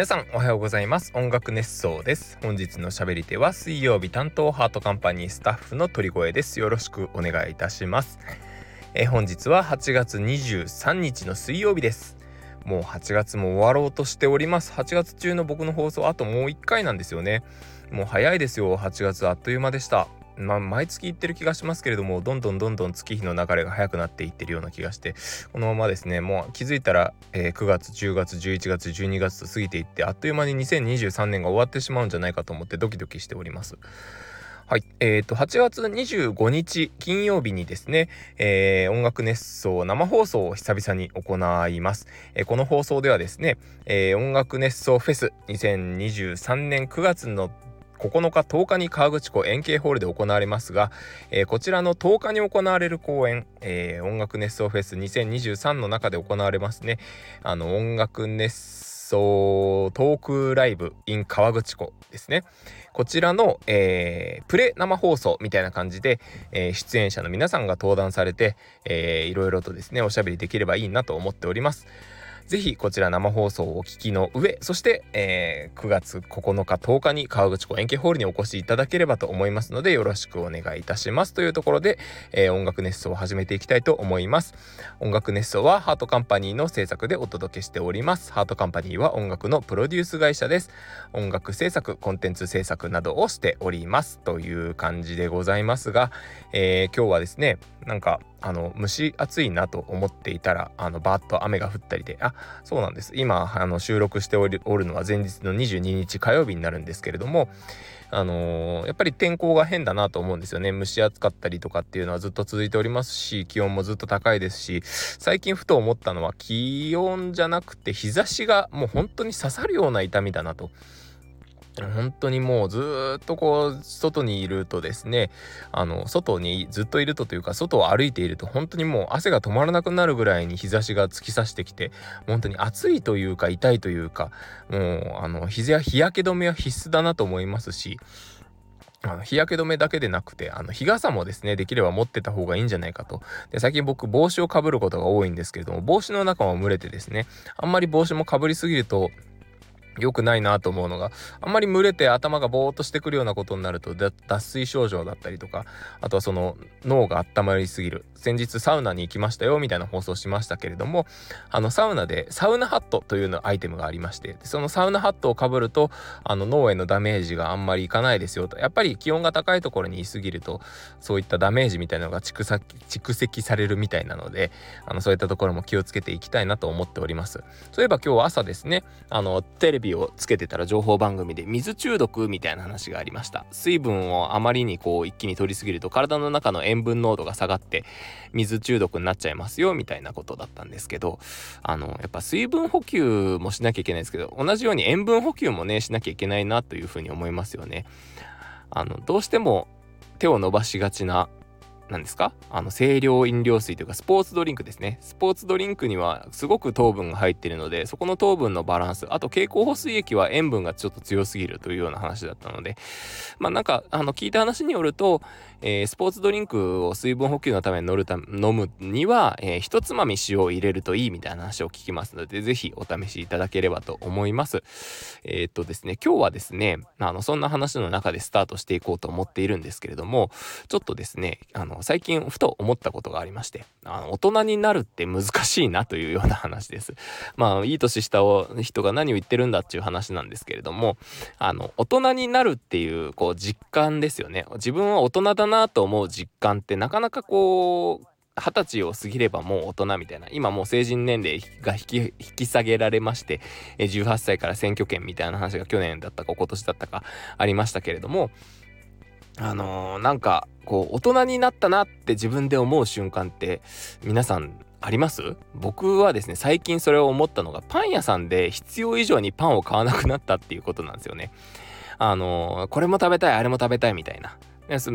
皆さんおはようございます。音楽熱奏です。本日の喋り手は水曜日担当ハートカンパニースタッフの鳥越です。よろしくお願いいたします。え本日は8月23日の水曜日です。もう8月も終わろうとしております。8月中の僕の放送あともう1回なんですよね。もう早いですよ。8月あっという間でした。まあ、毎月行ってる気がしますけれどもどんどんどんどん月日の流れが早くなっていってるような気がしてこのままですねもう気づいたら、えー、9月10月11月12月と過ぎていってあっという間に2023年が終わってしまうんじゃないかと思ってドキドキしております。はい。えっ、ー、と、8月25日金曜日にですね、えー、音楽熱奏生放送を久々に行います。えー、この放送ではですね、えー、音楽熱奏フェス2023年9月の9日10日に河口湖円形ホールで行われますが、えー、こちらの10日に行われる公演、えー、音楽熱奏フェス2023の中で行われますねあの音楽熱奏トークライブ in 河口湖ですねこちらの、えー、プレ生放送みたいな感じで、えー、出演者の皆さんが登壇されて、えー、いろいろとですねおしゃべりできればいいなと思っております。ぜひこちら生放送をお聞きの上、そして、えー、9月9日10日に川口湖円形ホールにお越しいただければと思いますのでよろしくお願いいたしますというところで、えー、音楽熱奏を始めていきたいと思います。音楽熱奏はハートカンパニーの制作でお届けしております。ハートカンパニーは音楽のプロデュース会社です。音楽制作、コンテンツ制作などをしておりますという感じでございますが、えー、今日はですね、なんかあの蒸し暑いなと思っていたらあのバーッと雨が降ったりであそうなんです今あの収録しておるのは前日の22日火曜日になるんですけれどもあのー、やっぱり天候が変だなと思うんですよね蒸し暑かったりとかっていうのはずっと続いておりますし気温もずっと高いですし最近ふと思ったのは気温じゃなくて日差しがもう本当に刺さるような痛みだなと。本当にもうずっとこう外にいるとですねあの外にずっといるとというか外を歩いていると本当にもう汗が止まらなくなるぐらいに日差しが突き刺してきて本当に暑いというか痛いというかもうあの日日焼け止めは必須だなと思いますしあの日焼け止めだけでなくて、あの日傘もですね、できれば持ってた方がいいんじゃないかと。で、最近僕帽子をかぶることが多いんですけれども、帽子の中も蒸れてですね、あんまり帽子もかぶりすぎると、良くないなと思うのがあんまり蒸れて頭がぼーっとしてくるようなことになると脱水症状だったりとかあとはその脳が温まりすぎる。先日サウナに行きましたよみたいな放送しましたけれどもあのサウナでサウナハットというのアイテムがありましてそのサウナハットをかぶるとあの脳へのダメージがあんまりいかないですよと。やっぱり気温が高いところにいすぎるとそういったダメージみたいなのが蓄積されるみたいなのであのそういったところも気をつけていきたいなと思っております。そういえば今日朝ですねあのテレビをつけてたら情報番組で水中毒みたいな話がありました水分をあまりにこう一気に取りすぎると体の中の塩分濃度が下がって水中毒になっちゃいますよみたいなことだったんですけどあのやっぱ水分補給もしなきゃいけないですけど同じように塩分補給もねしなきゃいけないなというふうに思いますよね。あのどうしても手を伸ばしがちな何ですか？あの清涼飲料水というかスポーツドリンクですね。スポーツドリンクにはすごく糖分が入ってるのでそこの糖分のバランスあと経口補水液は塩分がちょっと強すぎるというような話だったのでまあなんかあの聞いた話によると、えー、スポーツドリンクを水分補給のために乗るた飲むには、えー、一つまみ塩を入れるといいみたいな話を聞きますのでぜひお試しいただければと思います。えー、っとですね今日はですねあのそんな話の中でスタートしていこうと思っているんですけれどもちょっとですねあの最近ふと思ったことがありましてあの大人になるって難しいなというような話です。まあいい年した人が何を言ってるんだっていう話なんですけれどもあの大人になるっていうこう実感ですよね。自分は大人だなと思う実感ってなかなかこう二十歳を過ぎればもう大人みたいな今もう成人年齢が引き引き下げられまして18歳から選挙権みたいな話が去年だったか今年だったかありましたけれどもあのー、なんかこう大人になったなって自分で思う瞬間って皆さんあります？僕はですね最近それを思ったのがパン屋さんで必要以上にパンを買わなくなったっていうことなんですよね。あのー、これも食べたいあれも食べたいみたいな。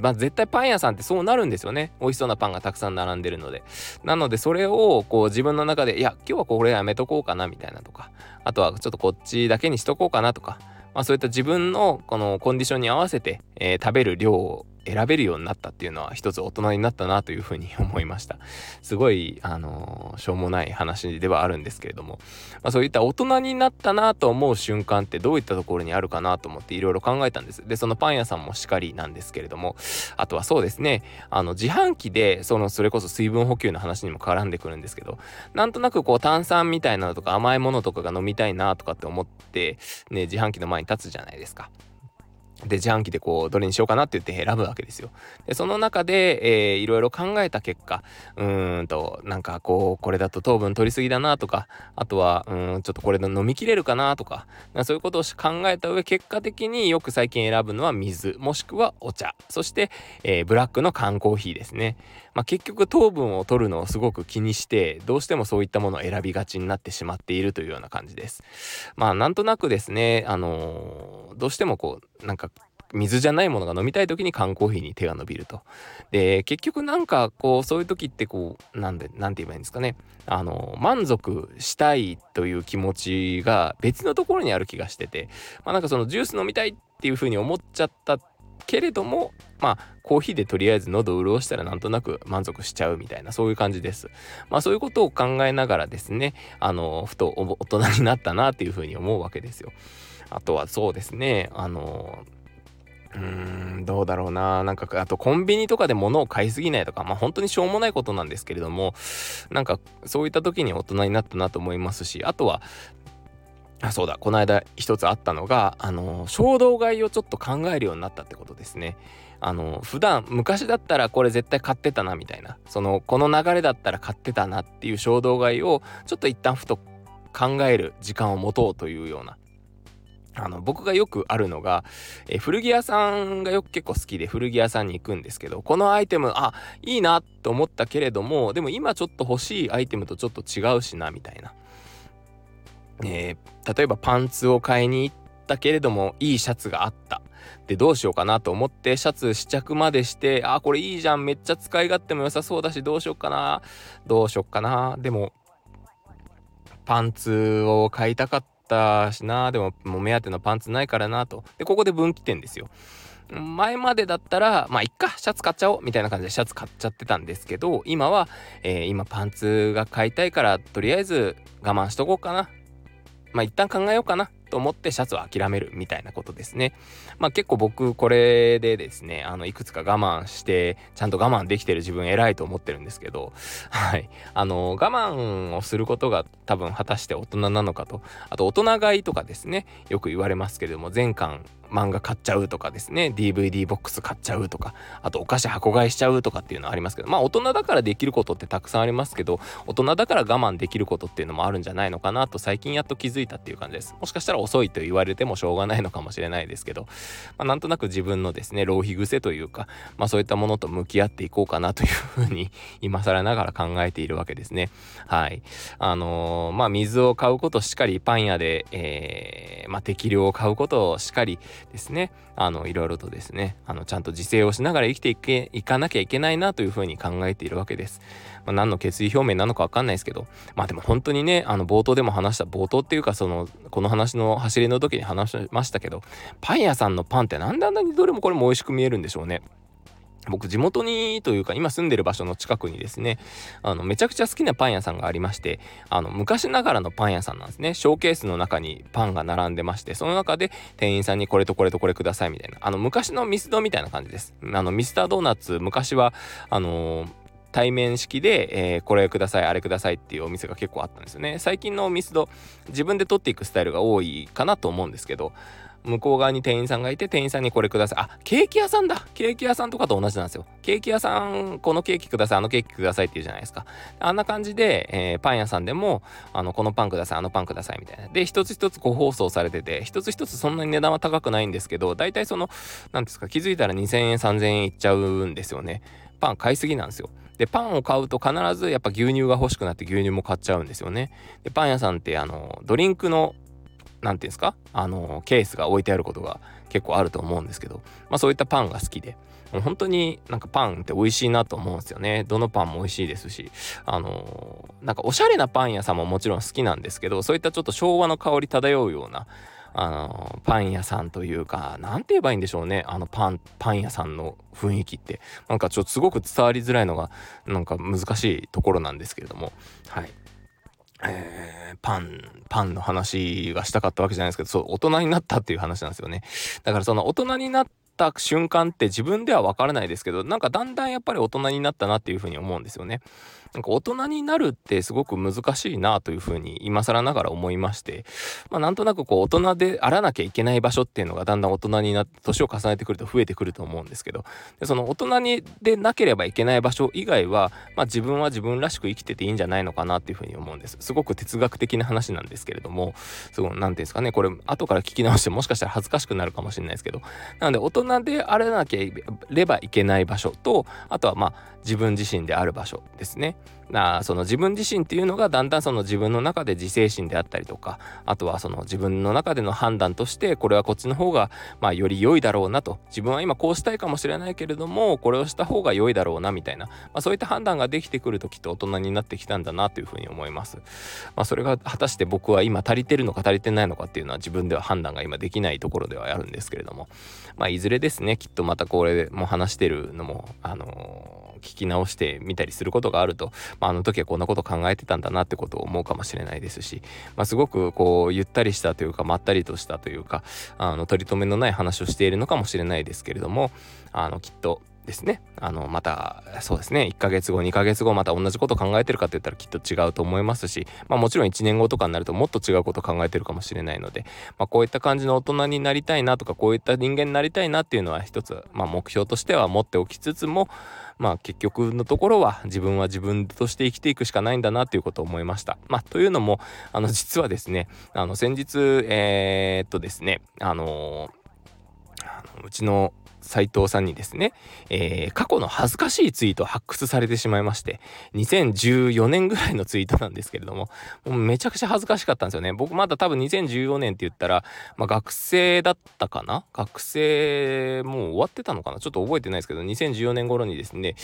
まあ、絶対パン屋さんってそうなるんですよね。美味しそうなパンがたくさん並んでるので。なのでそれをこう自分の中でいや今日はこれやめとこうかなみたいなとかあとはちょっとこっちだけにしとこうかなとかまあ、そういった自分のこのコンディションに合わせて、えー、食べる量を選べるようになったっていうのは一つ大人になったなというふうに思いました。すごいあのしょうもない話ではあるんですけれども、まあ、そういった大人になったなと思う瞬間ってどういったところにあるかなと思っていろいろ考えたんです。でそのパン屋さんもしかりなんですけれども。あとはそうですね。あの自販機でそのそれこそ水分補給の話にも絡んでくるんですけど。なんとなくこう炭酸みたいなのとか甘いものとかが飲みたいなとかって思ってね自販機の前に立つじゃないですか。で自販機でこうどれにしようかなって言って選ぶわけですよ。でその中で、えー、いろいろ考えた結果うーんとなんかこうこれだと糖分取りすぎだなとかあとはうんちょっとこれで飲みきれるかなとかそういうことを考えた上結果的によく最近選ぶのは水もしくはお茶そして、えー、ブラックの缶コーヒーですね。まあ、結局糖分を取るのをすごく気にしてどうしてもそういったものを選びがちになってしまっているというような感じです。まあなんとなくですねあのー、どうしてもこうなんか水じゃないものが飲みたい時に缶コーヒーに手が伸びると。で結局なんかこうそういう時ってこうなんでなんて言えばいいんですかねあの満足したいという気持ちが別のところにある気がしてて、まあ、なんかそのジュース飲みたいっていう風に思っちゃったけれどもまあコーヒーでとりあえず喉を潤したらなんとなく満足しちゃうみたいなそういう感じです。まあそういうことを考えながらですねあのふと大人になったなっていう風に思うわけですよ。あとはそうですねあのうーん、どうだろうな。なんか、あとコンビニとかで物を買いすぎないとか、まあ本当にしょうもないことなんですけれども、なんかそういった時に大人になったなと思いますし、あとは、あそうだ、この間一つあったのが、あの、衝動買いをちょっと考えるようになったってことですね。あの、普段、昔だったらこれ絶対買ってたなみたいな、その、この流れだったら買ってたなっていう衝動買いを、ちょっと一旦ふと考える時間を持とうというような、あの僕がよくあるのが、え古着屋さんがよく結構好きで古着屋さんに行くんですけどこのアイテムあいいなと思ったけれどもでも今ちょっと欲しいアイテムとちょっと違うしなみたいな、えー、例えばパンツを買いに行ったけれどもいいシャツがあった。でどうしようかなと思ってシャツ試着までしてあこれいいじゃんめっちゃ使い勝手も良さそうだしどうしようかなどうしようかな。でもパンツを買いたかった。ったしな。でももう目当てのパンツないからなと。でここで分岐点ですよ。前までだったらまあいっかシャツ買っちゃおうみたいな感じでシャツ買っちゃってたんですけど今は、えー、今パンツが買いたいからとりあえず我慢しとこうかな。まあ一旦考えようかな。と思ってシャツを諦めるみたいなことですね。まあ結構僕これでですね、あのいくつか我慢してちゃんと我慢できてる自分偉いと思ってるんですけど、はい。あの我慢をすることが多分果たして大人なのかと、あと大人買いとかですね、よく言われますけれども、全巻漫画買っちゃうとかですね。DVD ボックス買っちゃうとか。あとお菓子箱買いしちゃうとかっていうのはありますけど。まあ大人だからできることってたくさんありますけど大人だから我慢できることっていうのもあるんじゃないのかなと最近やっと気づいたっていう感じです。もしかしたら遅いと言われてもしょうがないのかもしれないですけど、まあ、なんとなく自分のですね浪費癖というかまあそういったものと向き合っていこうかなというふうに 今更ながら考えているわけですね。はい。あのー、まあ水を買うことしっかりパン屋で、えー、まあ適量を買うことをしかりですねあのいろいろとですねあのちゃんと自制をしながら生きていけいかなきゃいけないなというふうに考えているわけです。まあ、何の決意表明なのか分かんないですけどまあでも本当にねあの冒頭でも話した冒頭っていうかそのこの話の走りの時に話しましたけどパン屋さんのパンってなんであんなにどれもこれも美味しく見えるんでしょうね。僕地元にというか今住んでる場所の近くにですねあのめちゃくちゃ好きなパン屋さんがありましてあの昔ながらのパン屋さんなんですね。ショーケースの中にパンが並んでましてその中で店員さんにこれとこれとこれくださいみたいなあの昔のミスドみたいな感じです。あのミスタードーナツ昔はあのー対面式で、えー、これくださいあれくださいっていうお店が結構あったんですよね。最近のミスド自分で取っていくスタイルが多いかなと思うんですけど向こう側に店員さんがいて店員さんにこれください。あケーキ屋さんだ。ケーキ屋さんとかと同じなんですよ。ケーキ屋さんこのケーキください。あのケーキくださいって言うじゃないですか。あんな感じで、えー、パン屋さんでもあのこのパンくださいあのパンくださいみたいな。で一つ一つ個包装されてて一つ一つそんなに値段は高くないんですけど大体その何ですか気づいたら2000円3000円いっちゃうんですよね。パン買いすぎなんですよ。でパンを買うと必ずやっぱ牛乳が欲しくなって牛乳も買っちゃうんですよね。でパン屋さんってあのドリンクの何ていうんですか？あのケースが置いてあることが結構あると思うんですけど、まあ、そういったパンが好きで本当になんかパンって美味しいなと思うんですよね。どのパンも美味しいですしあのなんかおしゃれなパン屋さんももちろん好きなんですけどそういったちょっと昭和の香り漂うようなあのパン屋さんというか何て言えばいいんでしょうね。あのパンパン屋さんの雰囲気って。なんかちょっとすごく伝わりづらいのがなんか難しいところなんですけれども。はい。えー、パン、パンの話がしたかったわけじゃないですけど、そう、大人になったっていう話なんですよね。だからその大人になった瞬間って自分ではわからないですけど、なんかだんだんやっぱり大人になったなっていうふうに思うんですよね。なんか大人になるってすごく難しいなというふうに今更ながら思いまして、まあ、なんとなくこう大人であらなきゃいけない場所っていうのがだんだん大人になって年を重ねてくると増えてくると思うんですけどでその大人にでなければいけない場所以外は、まあ、自分は自分らしく生きてていいんじゃないのかなっていうふうに思うんですすごく哲学的な話なんですけれどもすごい何て言うんですかねこれ後から聞き直してもしかしたら恥ずかしくなるかもしれないですけどなので大であれなければいけない場所とあとはまあ自分自身である場所ですね。なその自分自身っていうのがだんだんその自分の中で自制心であったりとかあとはその自分の中での判断としてこれはこっちの方がまあより良いだろうなと。自分は今こうしたいかもしれないけれどもこれをした方が良いだろうなみたいな、まあ、そういった判断ができてくるときっと大人になってきたんだなというふうに思います。まあ、それが果たして僕は今足りてるのか足りてないのかっていうのは自分では判断が今できないところではあるんですけれども。まあいずれですねきっとまたこれも話してるのもあのー聞き直してみたりすることがあると、まあ、あの時はこんなこと考えてたんだなってことを思うかもしれないですし、まあ、すごくこうゆったりしたというかまったりとしたというかあの取り留めのない話をしているのかもしれないですけれどもあのきっとですねあのまたそうですね1ヶ月後2ヶ月後また同じこと考えてるかって言ったらきっと違うと思いますし、まあ、もちろん1年後とかになるともっと違うこと考えてるかもしれないので、まあ、こういった感じの大人になりたいなとかこういった人間になりたいなっていうのは一つ、まあ、目標としては持っておきつつもまあ結局のところは自分は自分として生きていくしかないんだなということを思いました。まあというのもあの実はですねあの先日えー、っとですねあのうちの斉藤さんにですね、えー、過去の恥ずかしいツイートを発掘されてしまいまして、2014年ぐらいのツイートなんですけれども、もうめちゃくちゃ恥ずかしかったんですよね。僕まだ多分2014年って言ったら、まあ、学生だったかな？学生、もう終わってたのかな？ちょっと覚えてないですけど、2014年頃にですね、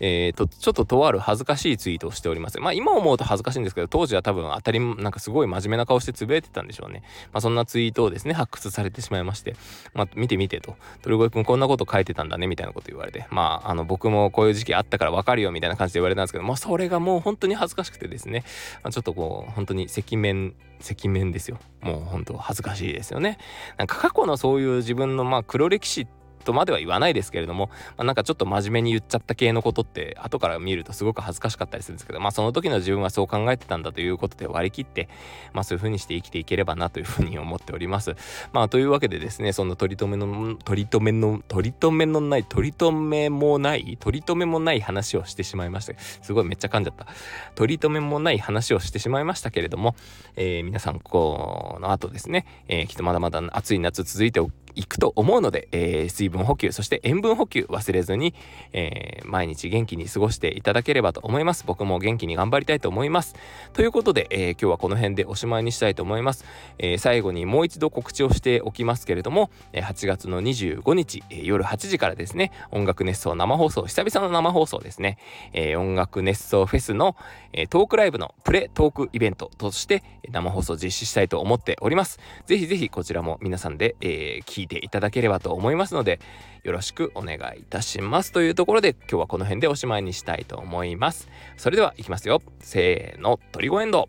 えー、と、ちょっととある恥ずかしいツイートをしております。まあ今思うと恥ずかしいんですけど、当時は多分当たり、なんかすごい真面目な顔してつぶやいてたんでしょうね。まあそんなツイートをですね、発掘されてしまいまして、まあ見てみてと。鳥越くんこんなこと書いてたんだねみたいなこと言われてまああの僕もこういう時期あったから分かるよみたいな感じで言われたんですけどまあそれがもう本当に恥ずかしくてですね、ま、ちょっとこう本当に赤面赤面ですよ。もう本当恥ずかしいですよね。なんか過去のそういう自分のまあ黒歴史ってとまでは言わないですけれども、まあ、なんかちょっと真面目に言っちゃった系のことって後から見るとすごく恥ずかしかったりするんですけどまあその時の自分はそう考えてたんだということで割り切ってまあそういう風にして生きていければなというふうに思っております。まあというわけでですねそんな取り留めの取り留めの取り留めのない取り留めもない取り留めもない話をしてしまいました。すごいめっちゃ噛んじゃった。取り留めもない話をしてしまいましたけれども、えー、皆さんこの後ですね、えー、きっとまだまだ暑い夏続いていくと思うので、えー、水分補給そして塩分補給忘れずに、えー、毎日元気に過ごしていただければと思います。僕も元気に頑張りたいと思います。ということで、えー、今日はこの辺でおしまいにしたいと思います、え最後にもう一度告知をしておきますけれども8月の25日、夜8時からですね音楽熱奏生放送久々の生放送ですね、え音楽熱奏フェスの、えトークライブのプレトークイベントとして生放送実施したいと思っております。ぜひぜひこちらも皆さんで、え聞いていただければと思いますのでよろしくお願いいたしますというところで今日はこの辺でおしまいにしたいと思います。それではいきますよ。せーのトリゴエンド。